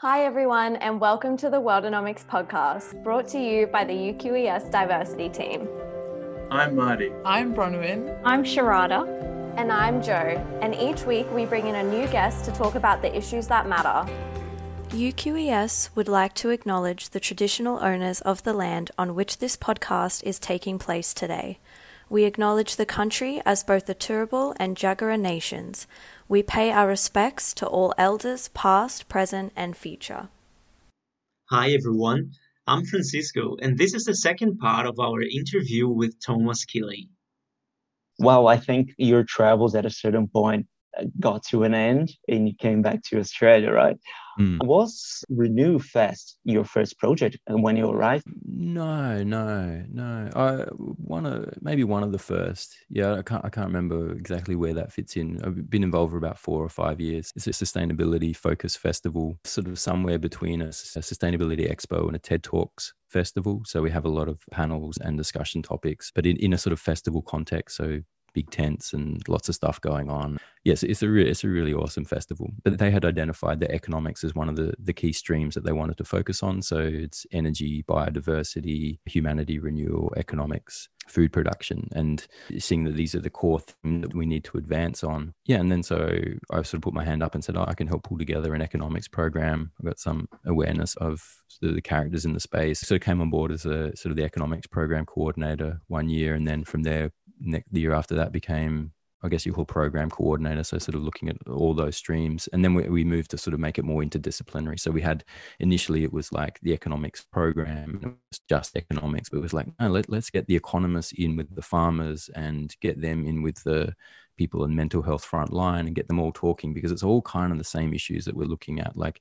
Hi, everyone, and welcome to the Worldonomics podcast, brought to you by the UQES Diversity Team. I'm Marty. I'm Bronwyn. I'm Sharada. And I'm Joe. And each week we bring in a new guest to talk about the issues that matter. UQES would like to acknowledge the traditional owners of the land on which this podcast is taking place today. We acknowledge the country as both the Turrbal and Jagera nations. We pay our respects to all elders, past, present, and future. Hi, everyone. I'm Francisco, and this is the second part of our interview with Thomas Killey. Well, I think your travels at a certain point got to an end and you came back to Australia, right? Mm. Was Renew Fest your first project and when you arrived? No, no, no. I one of maybe one of the first. Yeah, I can't I can't remember exactly where that fits in. I've been involved for about four or five years. It's a sustainability focused festival, sort of somewhere between a, a sustainability expo and a TED Talks festival. So we have a lot of panels and discussion topics, but in, in a sort of festival context. So big tents and lots of stuff going on. Yes, it's a re- it's a really awesome festival. But they had identified the economics as one of the the key streams that they wanted to focus on. So it's energy, biodiversity, humanity renewal, economics, food production, and seeing that these are the core themes that we need to advance on. Yeah, and then so I sort of put my hand up and said, oh, I can help pull together an economics program. I've got some awareness of the, the characters in the space. So I came on board as a sort of the economics program coordinator one year, and then from there next, the year after that became I guess you call program coordinator. So sort of looking at all those streams. And then we, we moved to sort of make it more interdisciplinary. So we had initially it was like the economics program, it was just economics, but it was like, no, let, let's get the economists in with the farmers and get them in with the people in mental health frontline and get them all talking because it's all kind of the same issues that we're looking at. Like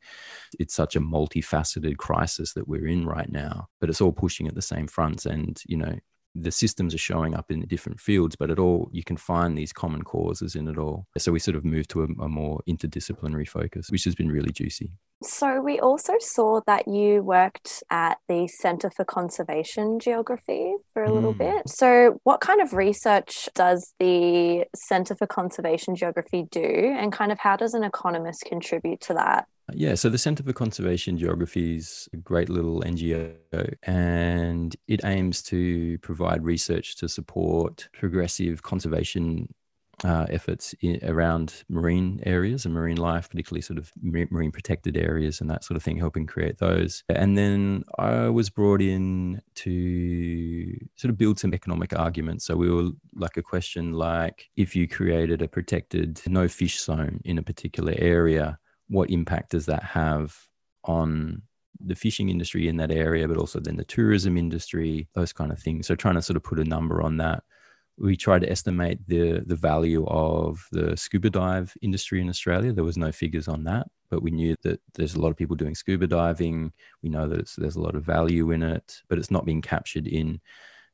it's such a multifaceted crisis that we're in right now, but it's all pushing at the same fronts. And, you know, the systems are showing up in different fields, but it all you can find these common causes in it all. So we sort of moved to a, a, more interdisciplinary focus, which has been really juicy. So we also saw that you worked at the Centre for Conservation Geography for a mm. little bit. So what kind of research does the Centre for Conservation Geography do, and kind of how does an economist contribute to that? Yeah, so the Centre for Conservation Geography is a great little NGO and it aims to provide research to support progressive conservation uh, efforts in, around marine areas and marine life, particularly sort of marine protected areas and that sort of thing, helping create those. And then I was brought in to sort of build some economic arguments. So we were like a question like if you created a protected no fish zone in a particular area, what impact does that have on the fishing industry in that area, but also then the tourism industry, those kind of things. So trying to sort of put a number on that. We tried to estimate the the value of the scuba dive industry in Australia. There was no figures on that, but we knew that there's a lot of people doing scuba diving. We know that there's a lot of value in it, but it's not being captured in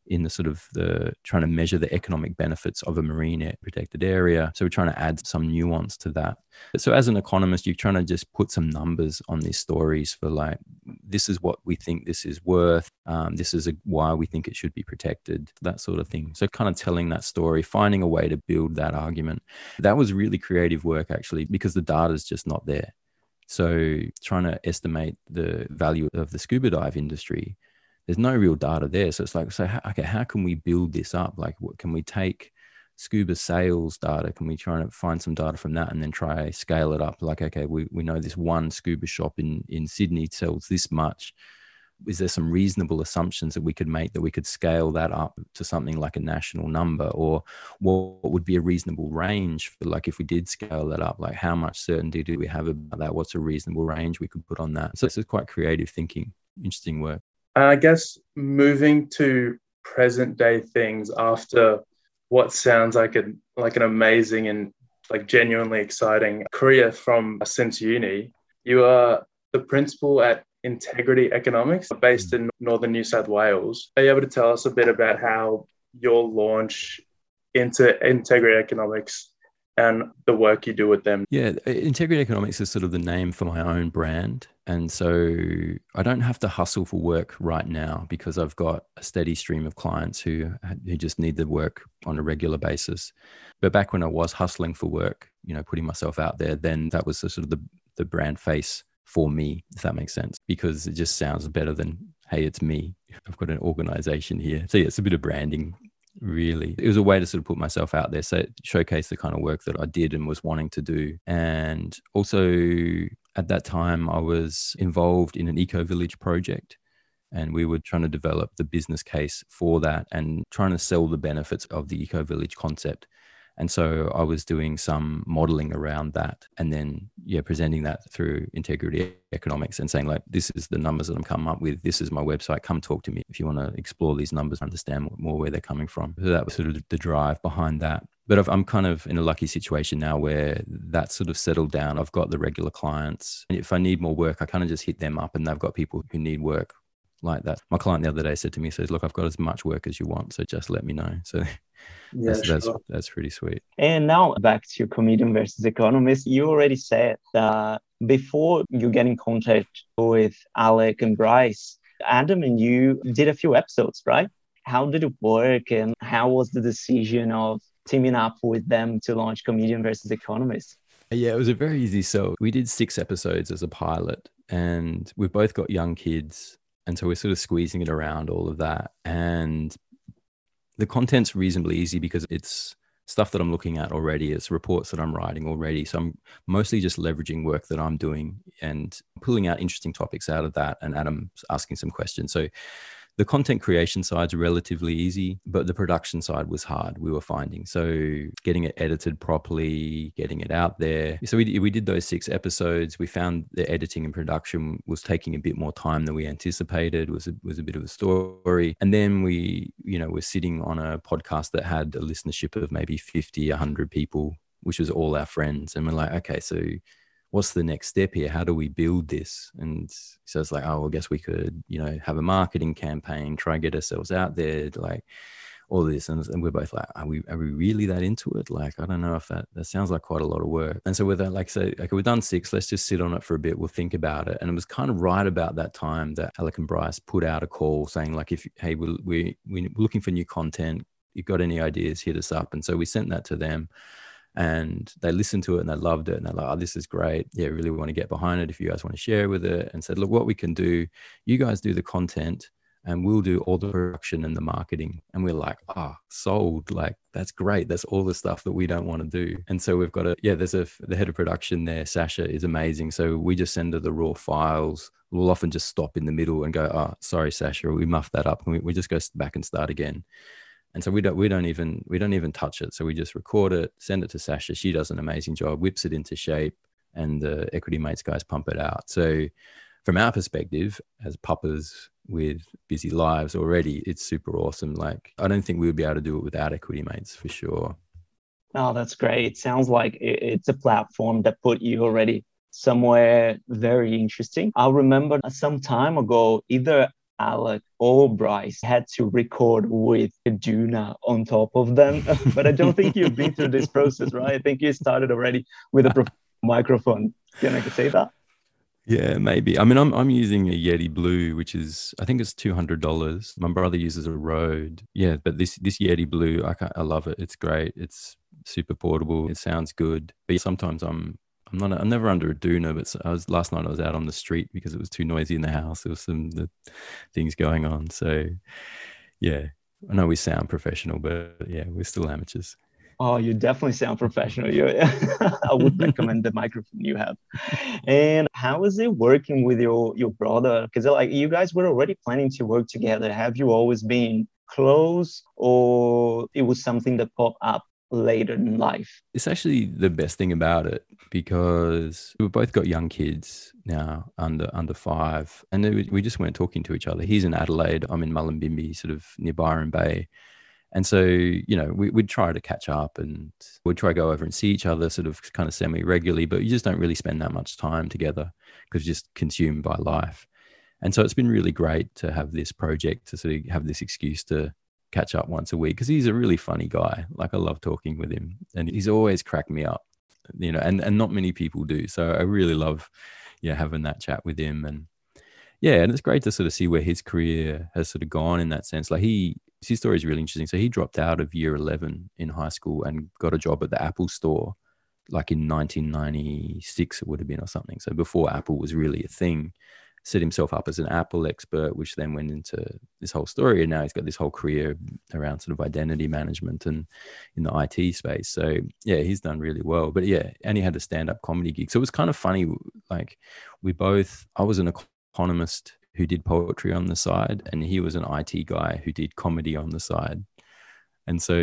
in the sort of the trying to measure the economic benefits of a marine protected area. So we're trying to add some nuance to that. So as an economist, you're trying to just put some numbers on these stories for like, this is what we think this is worth. Um, this is a, why we think it should be protected, that sort of thing. So kind of telling that story, finding a way to build that argument. That was really creative work actually, because the data is just not there. So trying to estimate the value of the scuba dive industry there's no real data there. So it's like, so how, okay, how can we build this up? Like, what can we take scuba sales data? Can we try and find some data from that and then try scale it up? Like, okay, we, we know this one scuba shop in, in Sydney sells this much. Is there some reasonable assumptions that we could make that we could scale that up to something like a national number? Or what would be a reasonable range for, like, if we did scale that up, like, how much certainty do we have about that? What's a reasonable range we could put on that? So this is quite creative thinking, interesting work. I guess moving to present day things after what sounds like an like an amazing and like genuinely exciting career from uh, since uni. You are the principal at Integrity Economics, based in northern New South Wales. Are you able to tell us a bit about how your launch into Integrity Economics and the work you do with them. Yeah, Integrity Economics is sort of the name for my own brand. And so I don't have to hustle for work right now because I've got a steady stream of clients who, who just need the work on a regular basis. But back when I was hustling for work, you know, putting myself out there, then that was the, sort of the, the brand face for me, if that makes sense, because it just sounds better than, hey, it's me. I've got an organization here. So, yeah, it's a bit of branding, really. It was a way to sort of put myself out there, so showcase the kind of work that I did and was wanting to do. And also, at that time, I was involved in an eco village project. And we were trying to develop the business case for that and trying to sell the benefits of the eco village concept and so I was doing some modeling around that and then, yeah, presenting that through integrity economics and saying, like, this is the numbers that I'm coming up with. This is my website. Come talk to me if you want to explore these numbers, understand more where they're coming from. So that was sort of the drive behind that. But I'm kind of in a lucky situation now where that's sort of settled down. I've got the regular clients. And if I need more work, I kind of just hit them up and they've got people who need work like that. My client the other day said to me, says, look, I've got as much work as you want. So just let me know. So yeah, that's, sure. that's, that's pretty sweet. And now back to comedian versus economist. You already said that before you get in contact with Alec and Bryce, Adam and you did a few episodes, right? How did it work and how was the decision of teaming up with them to launch comedian versus economist? Yeah, it was a very easy. sell. we did six episodes as a pilot, and we've both got young kids. And so we're sort of squeezing it around all of that. And the content's reasonably easy because it's stuff that I'm looking at already. It's reports that I'm writing already. So I'm mostly just leveraging work that I'm doing and pulling out interesting topics out of that. And Adam's asking some questions. So the content creation side's relatively easy, but the production side was hard. We were finding so getting it edited properly, getting it out there. So we we did those six episodes. We found the editing and production was taking a bit more time than we anticipated. Was a, was a bit of a story, and then we you know were sitting on a podcast that had a listenership of maybe 50, 100 people, which was all our friends, and we're like, okay, so what's the next step here? How do we build this? And so it's like, oh, well, I guess we could, you know, have a marketing campaign, try get ourselves out there, like all this. And, and we're both like, are we, are we really that into it? Like, I don't know if that, that sounds like quite a lot of work. And so with that, like, say, okay, we've done six, let's just sit on it for a bit. We'll think about it. And it was kind of right about that time that Alec and Bryce put out a call saying like, if, hey, we, we, we're looking for new content. You've got any ideas, hit us up. And so we sent that to them and they listened to it and they loved it and they're like oh this is great. Yeah really want to get behind it if you guys want to share with it. And said look what we can do you guys do the content and we'll do all the production and the marketing. And we're like ah oh, sold. Like that's great. That's all the stuff that we don't want to do. And so we've got a yeah there's a the head of production there sasha is amazing. So we just send her the raw files. We'll often just stop in the middle and go oh sorry sasha we muffed that up. And we, we just go back and start again and so we don't we don't even we don't even touch it. So we just record it send it to sasha. She does an amazing job whips it into shape and the equity mates guys pump it out. So from our perspective as puppers with busy lives already it's super awesome. Like i don't think we would be able to do it without equity mates for sure. Oh that's great. It sounds like it's a platform that put you already somewhere very interesting. I remember some time ago either Alec or Bryce had to record with a doona on top of them. but I don't think you've been through this process, right? I think you started already with a microphone. Can I say that? Yeah, maybe. I mean, I'm I'm using a Yeti Blue, which is I think it's two hundred dollars. My brother uses a Rode. Yeah, but this this Yeti Blue, I I love it. It's great. It's super portable. It sounds good. But sometimes I'm I'm not. I'm never under a doona, but I was last night. I was out on the street because it was too noisy in the house. There was some the things going on. So, yeah, I know we sound professional, but yeah, we're still amateurs. Oh, you definitely sound professional. You, I would recommend the microphone you have. And how is it working with your your brother? Because like you guys were already planning to work together. Have you always been close, or it was something that popped up later in life. It's actually the best thing about it because we've both got young kids now under under five, and we just weren't talking to each other. He's in Adelaide, I'm in Mullumbimby, sort of near Byron Bay. And so, you know, we, would try to catch up and we'd try to go over and see each other sort of kind of semi regularly, but you just don't really spend that much time together because you're just consumed by life. And so it's been really great to have this project to sort of have this excuse to catch up once a week because he's a really funny guy. Like I love talking with him, and he's always cracked me up. You know, and and not many people do. So I really love, yeah, having that chat with him, and yeah, and it's great to sort of see where his career has sort of gone in that sense. Like he, his story is really interesting. So he dropped out of year eleven in high school and got a job at the Apple store like in 1996 it would have been or something so before apple was really a thing set himself up as an apple expert which then went into this whole story and now he's got this whole career around sort of identity management and in the it space. So yeah he's done really well. But yeah and he had a stand-up comedy gig. So it was kind of funny like we both i was an economist who did poetry on the side and he was an it guy who did comedy on the side. And so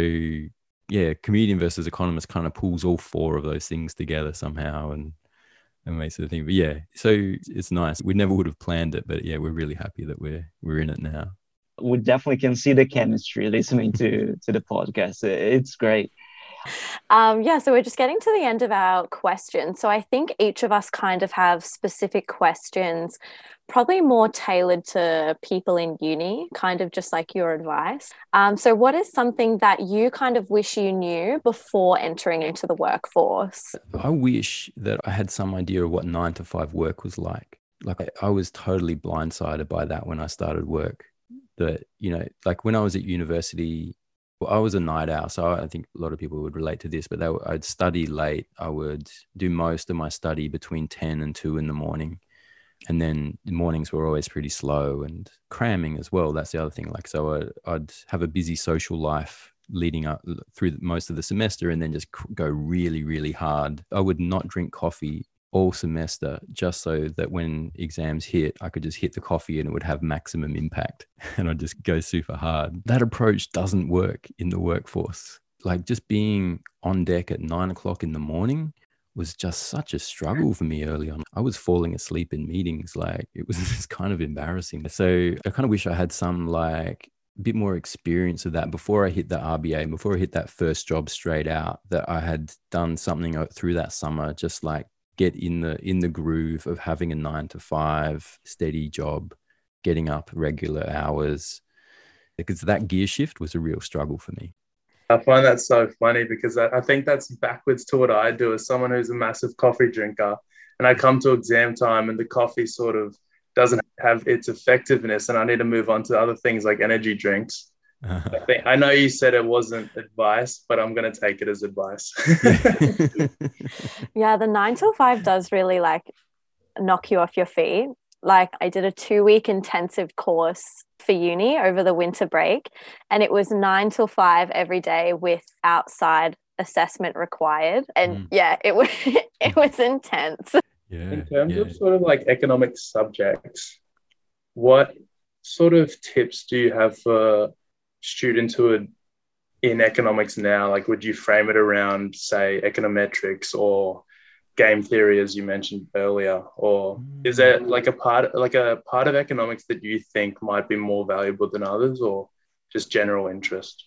yeah, comedian versus economist kind of pulls all four of those things together somehow and and makes it a thing. But yeah, so it's nice. We never would have planned it, but yeah, we're really happy that we're we're in it now. We definitely can see the chemistry listening to to the podcast. It's great. Um, yeah, so we're just getting to the end of our questions. So I think each of us kind of have specific questions, probably more tailored to people in uni, kind of just like your advice. Um, so, what is something that you kind of wish you knew before entering into the workforce? I wish that I had some idea of what nine to five work was like. Like, I, I was totally blindsided by that when I started work. That, you know, like when I was at university, well, I was a night owl, so I think a lot of people would relate to this. But were, I'd study late. I would do most of my study between ten and two in the morning, and then the mornings were always pretty slow and cramming as well. That's the other thing. Like, so I, I'd have a busy social life leading up through most of the semester, and then just go really, really hard. I would not drink coffee all semester just so that when exams hit, I could just hit the coffee and it would have maximum impact and I'd just go super hard. That approach doesn't work in the workforce. Like just being on deck at nine o'clock in the morning was just such a struggle for me early on. I was falling asleep in meetings. Like it was just kind of embarrassing. So I kind of wish I had some like bit more experience of that before I hit the RBA, before I hit that first job straight out, that I had done something through that summer, just like get in the in the groove of having a nine to five steady job, getting up regular hours, because that gear shift was a real struggle for me. I find that so funny because I, I think that's backwards to what I do as someone who's a massive coffee drinker. And I come to exam time and the coffee sort of doesn't have its effectiveness, and I need to move on to other things like energy drinks. I, think, I know you said it wasn't advice, but I'm going to take it as advice. yeah, the nine till five does really like knock you off your feet. Like, I did a two week intensive course for uni over the winter break, and it was nine till five every day with outside assessment required. And mm. yeah, it was it was intense. Yeah, In terms yeah. of sort of like economic subjects, what sort of tips do you have for students who are in economics now, like would you frame it around, say, econometrics or game theory, as you mentioned earlier, or is there mm. like a part, like a part of economics that you think might be more valuable than others, or just general interest?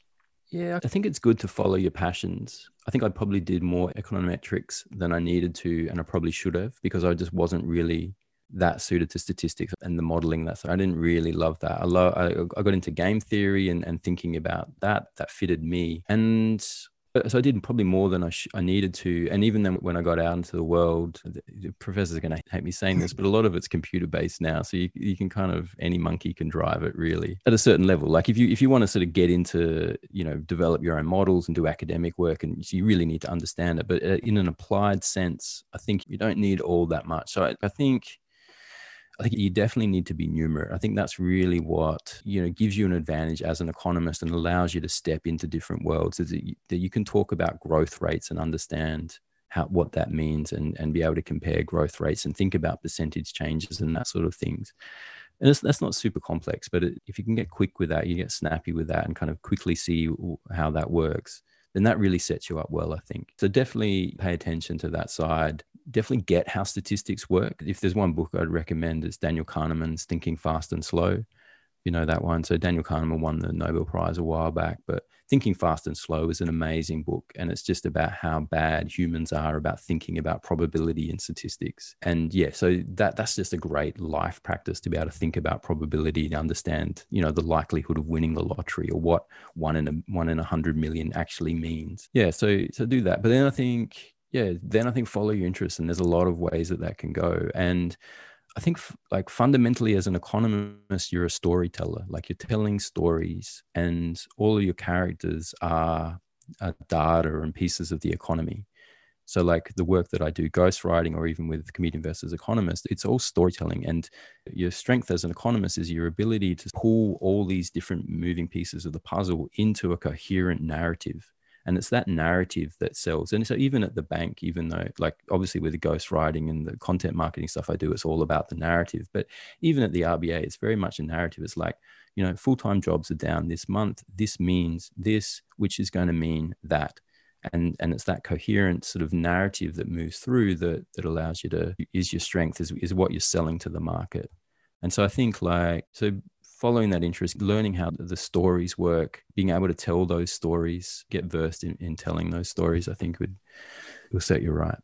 Yeah, I think it's good to follow your passions. I think I probably did more econometrics than I needed to, and I probably should have because I just wasn't really that suited to statistics and the modeling that so i didn't really love that i love I, I got into game theory and, and thinking about that that fitted me and uh, so I did probably more than I, sh- I needed to. And even then, when I got out into the world, the professors are going to hate me saying this, but a lot of it's computer based now. So you, you can kind of any monkey can drive it really at a certain level. Like if you if you want to sort of get into you know develop your own models and do academic work, and you really need to understand it. But uh, in an applied sense, I think you don't need all that much. So I, I think I think you definitely need to be numerate. I think that's really what you know gives you an advantage as an economist and allows you to step into different worlds. Is that you, that you can talk about growth rates and understand how what that means and and be able to compare growth rates and think about percentage changes and that sort of things. And that's not super complex, but it, if you can get quick with that, you get snappy with that, and kind of quickly see how that works then that really sets you up well, I think. So definitely pay attention to that side. Definitely get how statistics work. If there's one book I'd recommend, it's Daniel Kahneman's Thinking Fast and Slow you know that one. So Daniel Kahneman won the Nobel Prize a while back, but Thinking Fast and Slow is an amazing book, and it's just about how bad humans are about thinking about probability and statistics. And yeah, so that that's just a great life practice to be able to think about probability and understand, you know, the likelihood of winning the lottery or what one in a one in a hundred million actually means. Yeah, so so do that. But then I think yeah, then I think follow your interests, and there's a lot of ways that that can go. And I think like fundamentally as an economist, you're a storyteller. Like you're telling stories, and all of your characters are, are data and pieces of the economy. So, like the work that I do, ghostwriting, or even with comedian versus economist, it's all storytelling. And your strength as an economist is your ability to pull all these different moving pieces of the puzzle into a coherent narrative. And it's that narrative that sells. And so, even at the bank, even though, like, obviously with the ghostwriting and the content marketing stuff I do, it's all about the narrative. But even at the RBA, it's very much a narrative. It's like, you know, full time jobs are down this month. This means this, which is going to mean that and and it's that coherent sort of narrative that moves through that that allows you to is your strength is, is what you're selling to the market and so i think like so following that interest learning how the stories work being able to tell those stories get versed in, in telling those stories i think would will set you right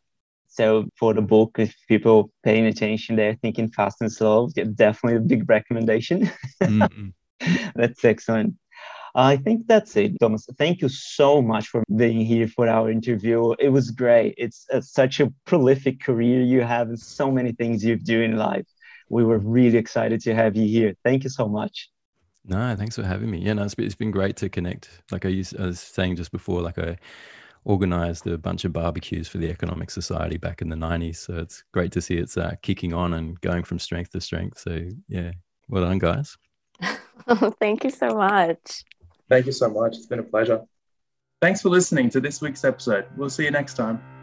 so for the book if people paying attention they're thinking fast and slow definitely a big recommendation that's excellent I think that's it, Thomas. Thank you so much for being here for our interview. It was great. It's such a prolific career you have and so many things you do in life. We were really excited to have you here. Thank you so much. No, thanks for having me. Yeah, no, it's been, it's been great to connect. Like I, used, I was saying just before, like I organized a bunch of barbecues for the Economic Society back in the 90s. So it's great to see it's uh, kicking on and going from strength to strength. So yeah, well done, guys. Thank you so much. Thank you so much. It's been a pleasure. Thanks for listening to this week's episode. We'll see you next time.